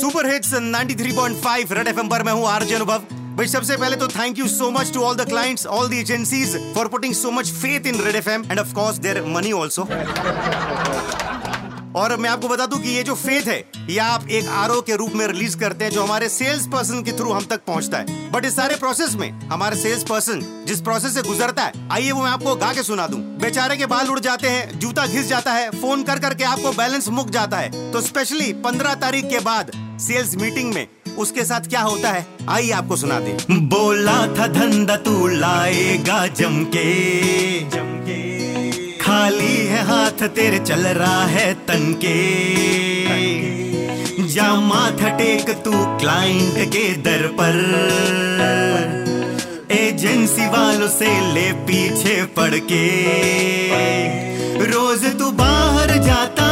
Super hits 93.5 red FM पर मैं हूँ आरजे अनुभव। भाई, सबसे पहले तो thank you so much to all the clients all the agencies for putting so much faith in Red FM and of course their money also और मैं आपको बता दूँ कि ये जो फेथ है, ये आप एक आरओ के रूप में रिलीज़ करते हैं जो हमारे सेल्स पर्सन के थ्रू हम तक पहुँचता है। बट इस सारे प्रोसेस में हमारे सेल्स पर्सन जिस प्रोसेस से गुजरता है, आइए वो मैं आपको गा के सुना दूँ। बेचारे के बाल उड़ जाते हैं, जूता घिस जाता है फ़ोन कर करके आपको बैलेंस मुक जाता है। तो स्पेशली पंद्रह तारीख के बाद सेल्स मीटिंग में उसके साथ क्या होता है? आइए आपको सुना दे। बोला था धंधा तू लाएगा जमके। जमके। खाली है हाथ तेरे चल रहा है तन के जा माथा टेक तू क्लाइंट के दर पर। एजेंसी वालों से ले पीछे पड़ के। रोज तू बाहर जाता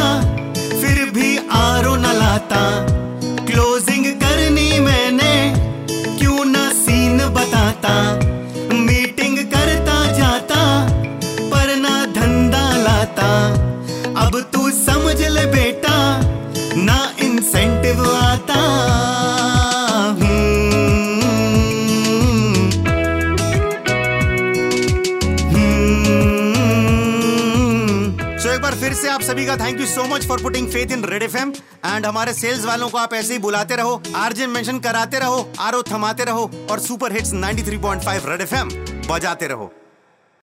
एक बार फिर से आप सभी का thank you so much for putting faith in Red FM and हमारे सेल्स वालों को आप ऐसे ही बुलाते रहो आरजे मेंशन कराते रहो आरो थमाते रहो और सुपर हिट्स 93.5 रेड एफएम बजाते रहो।